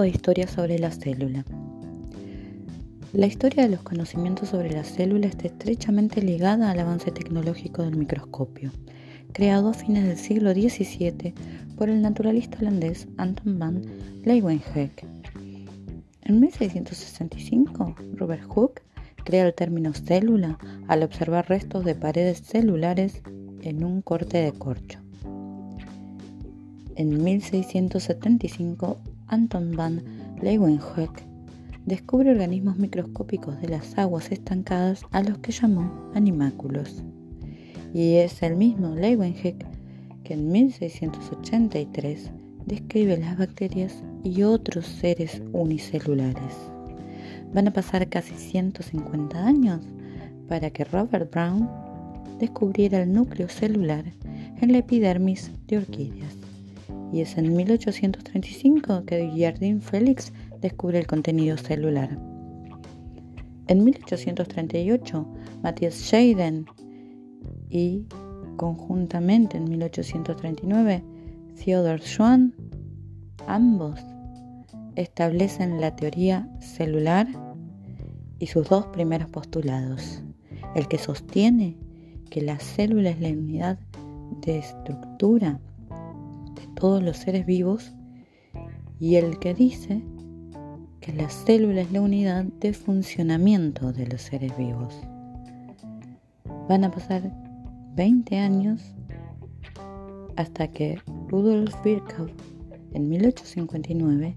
de historia sobre la célula. La historia de los conocimientos sobre la célula está estrechamente ligada al avance tecnológico del microscopio, creado a fines del siglo XVII por el naturalista holandés Anton van Leeuwenhoek. En 1665, Robert Hooke crea el término célula al observar restos de paredes celulares en un corte de corcho. En 1675, Anton van Leeuwenhoek descubre organismos microscópicos de las aguas estancadas a los que llamó animáculos. Y es el mismo Leeuwenhoek que en 1683 describe las bacterias y otros seres unicelulares. Van a pasar casi 150 años para que Robert Brown descubriera el núcleo celular en la epidermis de orquídeas. Y es en 1835 que Jardin Félix descubre el contenido celular. En 1838, Matthias Scheiden y conjuntamente en 1839, Theodor Schwann, ambos establecen la teoría celular y sus dos primeros postulados, el que sostiene que la célula es la unidad de estructura todos los seres vivos y el que dice que la célula es la unidad de funcionamiento de los seres vivos. Van a pasar 20 años hasta que Rudolf Virchow en 1859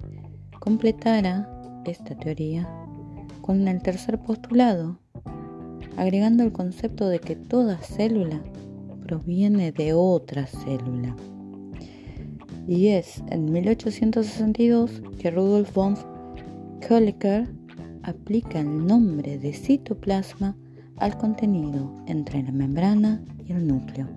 completara esta teoría con el tercer postulado, agregando el concepto de que toda célula proviene de otra célula. Y es en 1862 que Rudolf von Kölliker aplica el nombre de citoplasma al contenido entre la membrana y el núcleo.